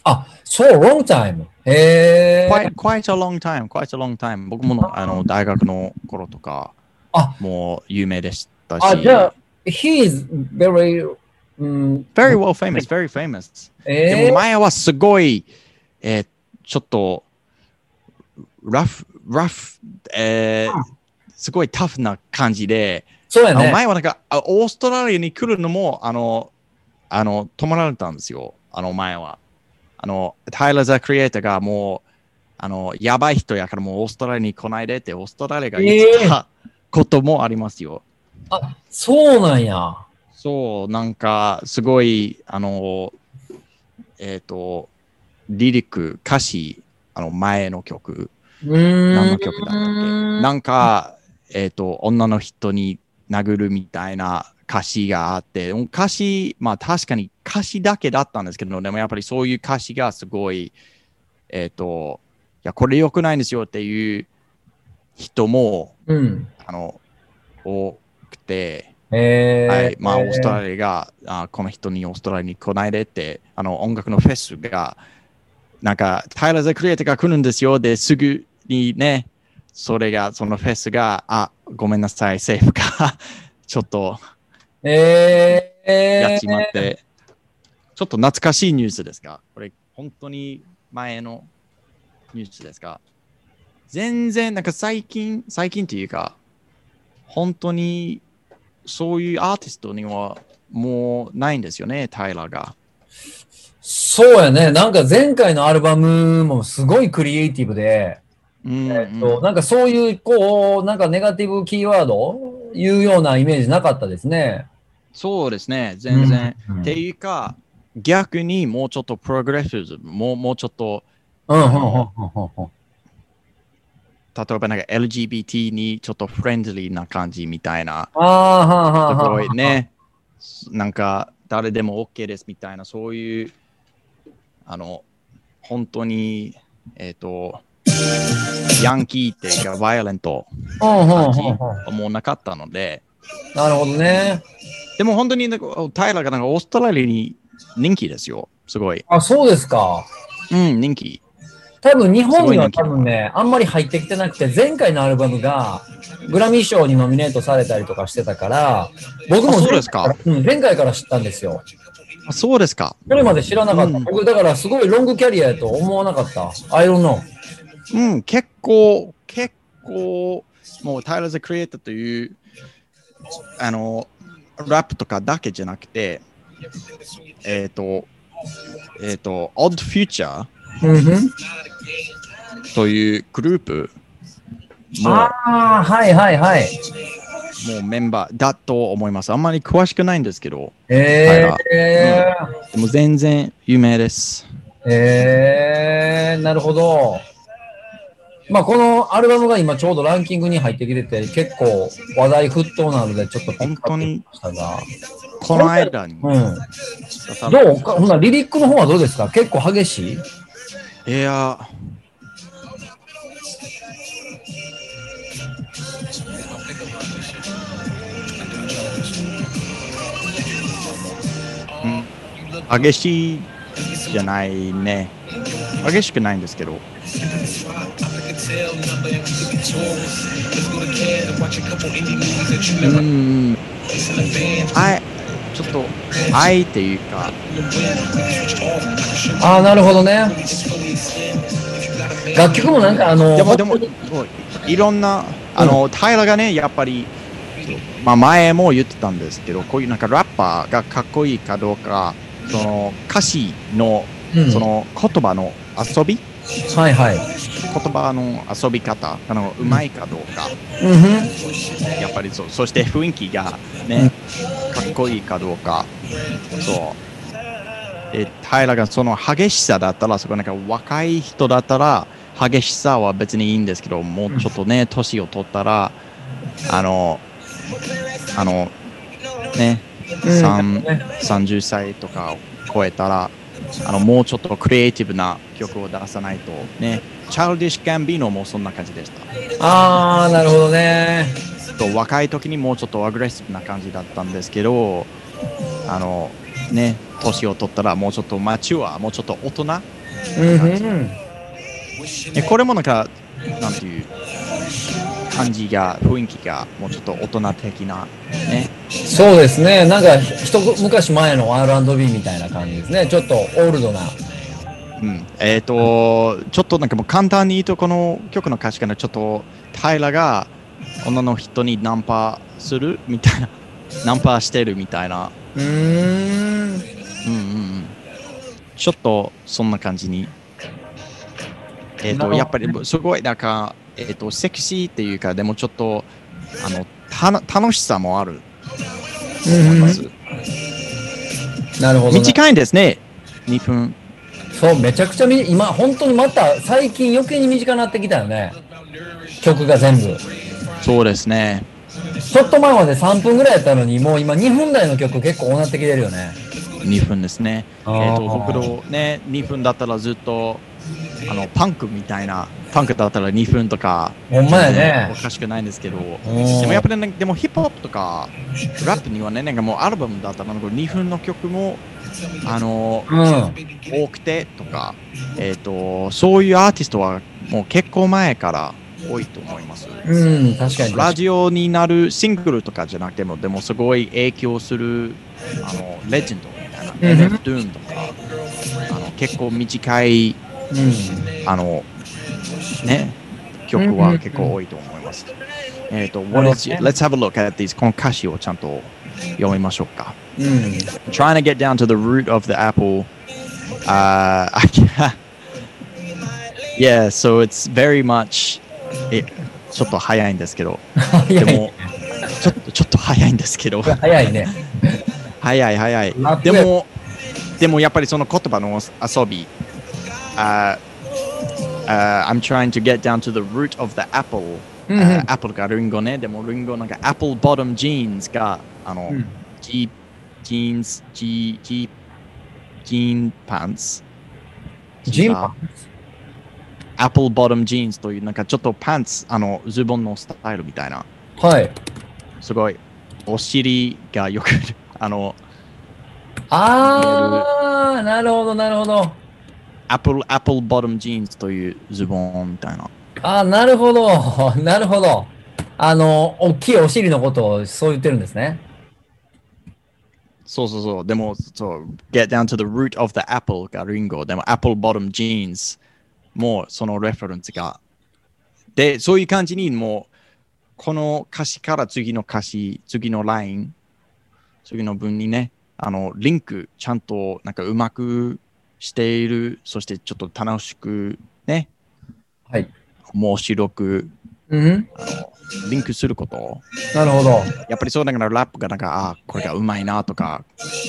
あ、そう、long time。へえ。
Quite, quite a long time. Quite a long time. 僕ものあの大学の頃とか
あ
もう有名でしたし。
あ、じゃあ、he is very, うん、
very well famous, very famous. で
えー、
も前はすごい、えーちょっと、ラフ、ラフ、えーすごいタフな感じで、あの
そうやね。
前はなんか、あオーストラリアに来るのも、あの、あの、止まられたんですよ。あの前は。あの、タイラー・ザ・クリエイターがもう、あの、やばい人やからもうオーストラリアに来ないでって、オーストラリアが言ってたこともありますよ。
あ、そうなんや。
そう、なんか、すごい、あの、えっ、と、リリック、歌詞、あの、前の曲。何の曲だったっけ？なんか、えっ、と、女の人に殴るみたいな歌詞があって、歌詞、まあ確かに歌詞だけだったんですけど、でもやっぱりそういう歌詞がすごい、えっ、と、いや、これ良くないんですよっていう人も、
うん。
あの、多くて、
えー、
はい、まあ、オースト
リ
ラリアが、あこの人にオーストラリアに来ないでって、あの、音楽のフェスが、なんか、タイラー・ザ・クリエイターが来るんですよ。で、すぐにね、それが、そのフェスが、あ、ごめんなさい、政府が、<laughs> ちょっと
えー、
やっちまって、ちょっと懐かしいニュースですかこれ、本当に前のニュースですか全然、なんか最近、最近というか、本当に、そういうアーティストにはもうないんですよね、タイラーが。
そうやね。なんか前回のアルバムもすごいクリエイティブで、
うん
えっと、なんかそういう、こう、なんかネガティブキーワード言うようなイメージなかったですね。
そうですね、全然。
うん
っていうか、逆にもうちょっとプログレッシブ、もうもうちょっと、
うん。
例えばなんか LGBT にちょっとフレンドリーな感じみたいな、
ああ、はあ、はあ、
す
はあ。
ごいね、なんか誰でも OK ですみたいな、そういう、あの、本当に、えっ、と、ヤンキーっていうか、バイオレントもうなかったので、<laughs>
なるほどね。
でも本当になんかタイラーがなんかオーストラリアに人気ですよ、すごい。
あ、そうですか。
うん、人気。
多分日本には多分ね、あんまり入ってきてなくて、前回のアルバムがグラミー賞にノミネートされたりとかしてたから、僕も
あそうですか
うん、前回から知ったんですよ。
あそうですか。
それまで知らなかった。
うん
僕、だからすごいロングキャリアやと思わなかった。I don't know.
うん、結構、結構、もうタイラーズ・クリエイターという、あの、ラップとかだけじゃなくて、えっ、と、えっ、と、Odd Future というグループも
ああ、はいはいはい。
もうメンバーだと思います。あんまり詳しくないんですけど、
えー、え
でも全然有名です。
ー、えー、なるほど。まあ、このアルバムが今ちょうどランキングに入ってきてて、結構話題沸騰なので、ちょっとピックアップしたが。
この間に、
うん。どうかほな、リリックの方はどうですか？結構激しい？
いや、うん、激しいじゃないね。激しくないんですけど。うん。あい、ちょっと、愛っていうか、
ああ、なるほどね。楽曲もなんかあの、
でも、でもいろんな、あの、平がね、やっぱり、まあ、前も言ってたんですけど、こういうなんかラッパーがかっこいいかどうか、その歌詞の、
うん
その言葉の遊び、
はいはい。
言葉の遊び方、あの、うまいかどうか、
うん。
やっぱりそう、そして雰囲気がね、かっこいいかどうか、そう。で、平がその激しさだったら、そこなんか若い人だったら、激しさは別にいいんですけど、もうちょっとね、年を取ったら、あの、あの、ね、
うん。
三
ね
30歳とかを超えたら、あのもうちょっとクリエイティブな曲を出さないとねチャールディッシュ・ガンビーノもそんな感じでした
ああ、なるほどね。
と若い時にもうちょっとアグレッシブな感じだったんですけどあのね年を取ったらもうちょっとマチュアもうちょっと大人
うんうん。
えこれもなんかなんていう感じが雰囲気がもうちょっと大人的なね
そうですね。なんか、一昔前の R&B みたいな感じですね。ちょっとオールドな。
うん、えっ、と、ちょっとなんかもう簡単に言うと、この曲の歌詞からちょっと、タイラが女の人にナンパするみたいな、<laughs> ナンパしてるみたいな、
うーん。
うんうんうん、ちょっとそんな感じに。えっ、と、
なるほど
やっぱりすごい、なんか、えっ、と、セクシーっていうか、でもちょっと、あの、たな楽しさもあると思います。
なるほど、ね。
短いんですね、2分。
そう、めちゃくちゃみ、今、本当にまた最近余計に短くなってきたよね。曲が全部。
そうですね。
ちょっと前まで3分ぐらいやったのに、もう今2分台の曲結構なってきてるよね。
2分ですね。えっ、と、僕のね、2分だったらずっと、あの、パンクみたいな、パンクだったら2分とか、
ほんまやね
おかしくないんですけど、
ん
でもやっぱりね、でもヒップホップとか、ラップにはね、なんかもうアルバムだったら、なんか2分の曲も、あの、
うん。
多くてとか、えっ、と、そういうアーティストはもう結構前から多いと思います。
うん、確かに。
ラジオになるシングルとかじゃなくても、でもすごい影響する、あの、レジェンドみたいな、
うん
ドゥーンとか、あの、結構短い、
うん。
あの、ね、曲は結構多いと思います。えっ、と、what is, let's have a look at these, この歌詞をちゃんと読みましょうか。
うん。
Trying to get down to the root of the apple. Uh, <laughs> I. Yeah, so it's very much. え、ちょっと早いんですけど。で。も、ちょっと、ちょっと早いんですけど。<laughs>
早いね。
早い早いでも、でもやっぱりその言葉の遊び。あ、あ I'm trying to get down to the root of the apple.
うんうん
あ apple がリンゴね。でもリンゴなんか apple bottom jeans が、あの、
うん
ジジーンズ、ジジジーンパンツ。
ジーンパン
apple bottom jeans というなんかちょっとパンツ、あのズボンのスタイルみたいな。
はい。
すごい。お尻がよく、あの、
あー、なるほど、なるほど。
apple、apple bottom jeans というズボンみたいな。
あー、なるほど。<laughs> なるほど。あの、大きいお尻のことをそう言ってるんですね。
そうそうそう。でも、そう、get down to the root of the apple がリンゴ。でも、 apple bottom jeans もその reference が。で、そういう感じにもう、この歌詞から次の歌詞、次のライン、次の文にね、あの、リンク、ちゃんとなんかうまくしている、そしてちょっと楽しく、ね、
はい。
面白く、
うん。
リンクすること。
なるほど。
やっぱりそうだからラップがなんか、ああ、これがうまいなとか、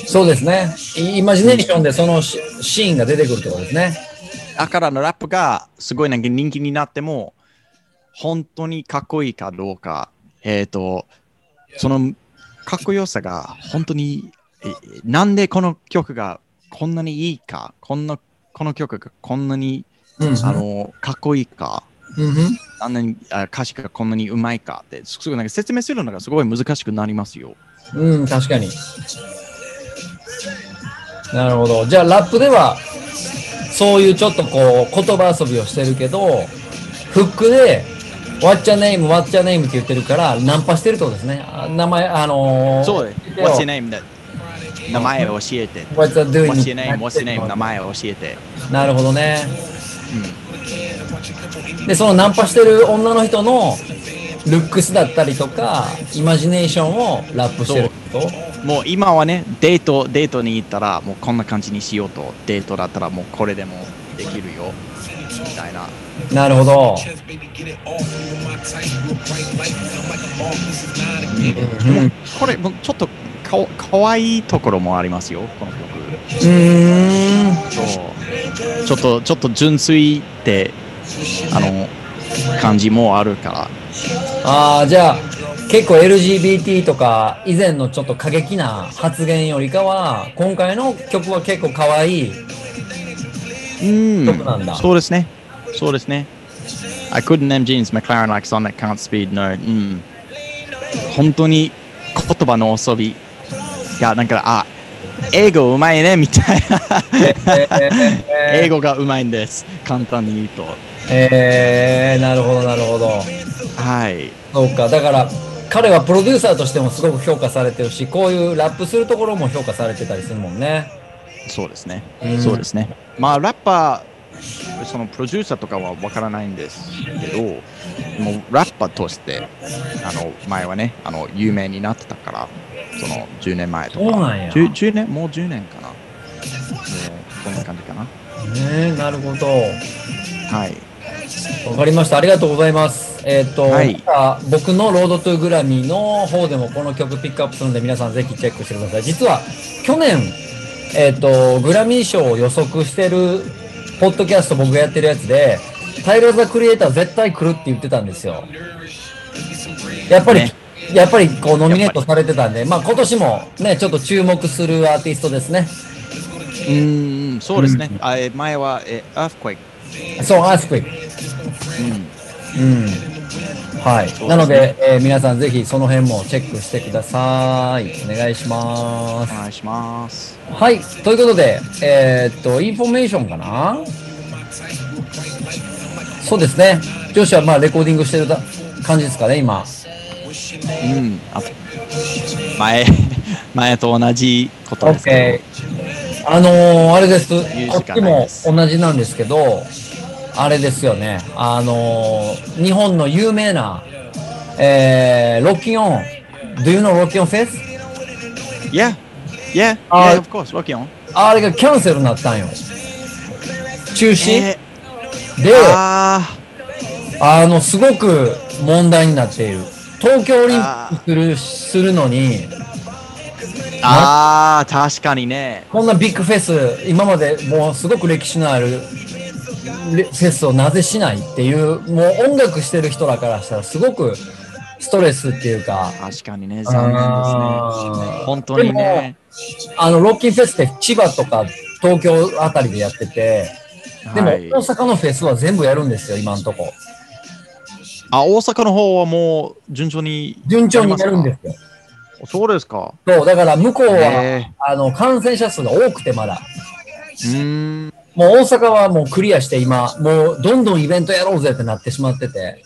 そうですね。イイマジネーションでそのシシーンが出てくるってことですね。
だからのラップがすごいなんか人気になっても、本当にかっこいいかどうか、えっ、と、そのかっこよさが本当に、えなんでこの曲がこんなにいいか、こんなこの曲がこんなに、
うん
あのかっこいいか、
うん
あんなにあ歌詞がこんなにうまいかって、すごいなんか説明するのがすごい難しくなりますよ。
うん、うん、確かに。なるほど。じゃあ、ラップでは、そういうちょっとこう、言葉遊びをしてるけど、フックで、What's your name, What's your name って言ってるから、ナンパしてるってことですね。あ名前、あのー、
そうです。What's your name? だ名前を教えて。
What's your doing?
What's your name? What's your name? 名前を教えて。
なるほどね。
うん
で、そのナンパしてる女の人のルックスだったりとか、イマジネーションをラップしてると？
もう今はね、デート、デートに行ったら、もうこんな感じにしようと、デートだったらもうこれでもできるよ、みたいな。
なるほど。うん
これ、もうちょっとかわかわいいところもありますよ、この曲。
うーん。
そうちょっと、ちょっと純粋って、あの、感じもあるから。
ああ、じゃあ、結構 LGBT とか、以前のちょっと過激な発言よりかは、今回の曲は結構可愛い
うん
曲なんだ
そうですね。そうですね。I couldn't name jeans, McLaren like Sonic can't speed, no. うん。本当に言葉の遊びが、なんか、あ、英語うまいねみたいな。英語がうまいんです。簡単に言うと。
えー、なるほどなるほど
はい。
そうかだから彼はプロデューサーとしてもすごく評価されてるしこういうラップするところも評価されてたりするもんね
そうですね
うん。
そうですね。まあ、ラッパー、そのプロデューサーとかはわからないんですけど、もうラッパーとして、あの、前はね、あの、有名になってたから、その10年前とか。
そうなんや
10, 10年もう10年かな。こんな感じかな。
ねえなるほど
はい。
わかりました。ありがとうございます。えっ、と、
はい
僕のロードトゥグラミーの方でもこの曲ピックアップするので皆さんぜひチェックしてください。実は去年、えっ、と、グラミー賞を予測してるポッドキャスト僕がやってるやつで、タイラー・ザ・クリエイター絶対来るって言ってたんですよ。やっぱり、
ね
やっぱりこうノミネートされてたんで、まあ今年もね、ちょっと注目するアーティストですね。
うーん、そうですね。
うん
あえ前は、え、Earthquake。
そう、アースクイ。
うん。
うん。はい。なので、えー皆さんぜひその辺もチェックしてください。お願いします。
お願いします。
はい。ということで、えーっと、インフォメーションかな？そうですね。女子はまあレコーディングしてるだ感じですかね、今。
うん。あ前、<laughs> 前と同じことですけ
OK。あのー、あれです。
時
こっちも同じなんですけど、あれですよね。あのー、日本の有名な、えー、ロッキンオン。Do you know ロッキンオンフェス
ど。Yeah. Yeah.
あ
Yeah, of course. Rocky on.
あれがキャンセルになったんよ。中止、
え
で、
ー、あ
あの、すごく問題になっている。東京オリンピックするするのに、
ーあー、確かにね。
こんなビッグフェス、今までもうすごく歴史のあるレフェスをなぜしないっていう、もう音楽してる人らからしたらすごくストレスっていうか、
確かにね、残念ですね。本当にね。
あの、ロッキンフェスって千葉とか東京あたりでやってて、でも
はい
大阪のフェスは全部やるんですよ、今んとこ。
あ、大阪の方はもう順調に。
順調にやるんですよ。
そうですか。
そう、だから向こうは、
へ
あの、感染者数が多くてまだ。
うーん。
もう大阪はもうクリアして今、もうどんどんイベントやろうぜってなってしまってて。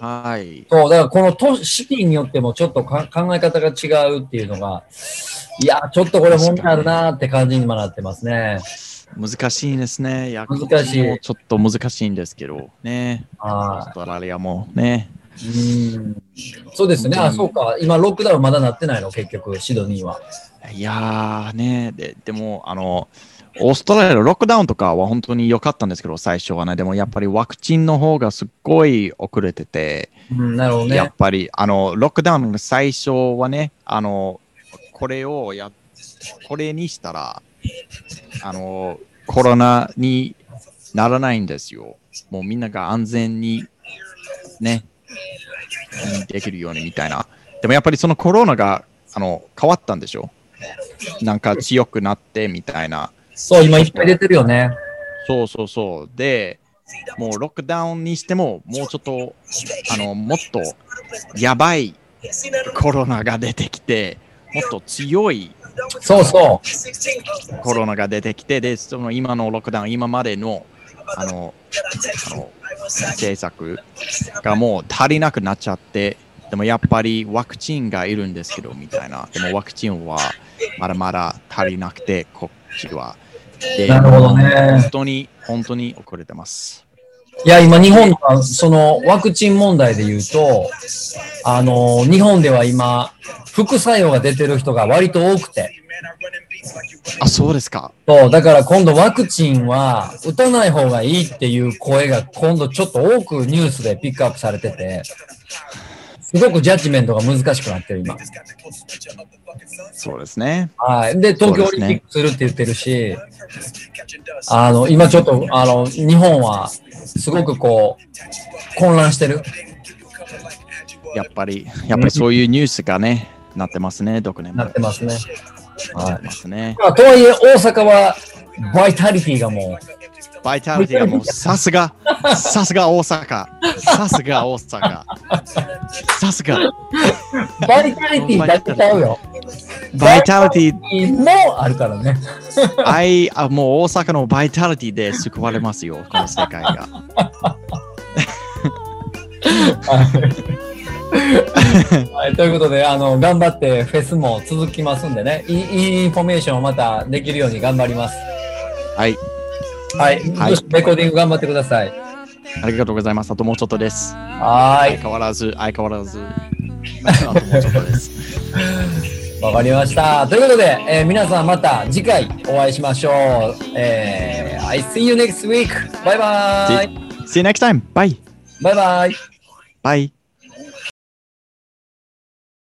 はい。
そう、だからこの都シティによってもちょっとか考え方が違うっていうのが、いや、ちょっとこれ問題あるなーって感じにもなってますね。
難しいですね。いや
難しい
ちょっと難しいんですけど。ね。オー
あ
ストラリアもね。
ーうん。そうですね。あ、そうか。今ロックダウンまだなってないの、結局、シドニーは。
いやーね。ででも、あの、オーストラリアのロックダウンとかは本当に良かったんですけど、最初はね。でもやっぱりワクチンの方がすっごい遅れてて、
うん、なるほどね
やっ。ぱり、あの、ロックダウンの最初はね、あの、これをや、これにしたら、あの、コロナにならないんですよ。もうみんなが安全に、ね、できるようにみたいな。でもやっぱりそのコロナが、あの、変わったんでしょなんか強くなってみたいな。
そう、今いっぱい出てるよね。
そうそうそう。で、もうロックダウンにしても、もうちょっと、あの、もっとやばいコロナが出てきて、もっと強い
そうそう。
コロナが出てきて、で、その今のロックダウン、今までの、あの、あの政策がもう足りなくなっちゃって、でもやっぱりワクチンがいるんですけど、みたいな。<laughs> でもワクチンはまだまだ足りなくて、こっちは。で
なるほどね
本当に、本当に遅れてます。
いや、今、日本は、その、ワクチン問題で言うと、あの、日本では今、副作用が出てる人が割と多くて。
あ、そうですか。
そう、だから今度ワクチンは打たない方がいいっていう声が今度ちょっと多くニュースでピックアップされてて、すごくジャッジメントが難しくなってる今。
そうですね。
はい。で、東京オリンピックするって言ってるし、あの、今ちょっと、あの、日本はすごくこう、混乱してる。
やっぱり、やっぱりそういうニュースがね、なってますね、どこでも。
なってますね。
なってますね。
まあ、とはいえ、大阪はバイタリティがもう
バイタリティがもうさすが、さすが大阪、さすが大阪、さすが。
バイタリティだけちゃうよ。
バイタリティ、
もあるからね。
愛あもう大阪のバイタリティで救われますよ、この世界が。<laughs>
はい、ということで、あの、頑張ってフェスも続きますんでね、いいいいインフォメーションをまたできるように頑張ります。
はい、
はい、
はい
レコーディング頑張ってください。
ありがとうございます。あともうちょっとです。
はー
相変わらず、相変わらず。あともうちょっとです。
い、<laughs> わかりました。ということで、えー皆さんまた次回お会いしましょう。えー I see you next week. バイバイ。
See you next time. Bye.
バイバイ。
Bye.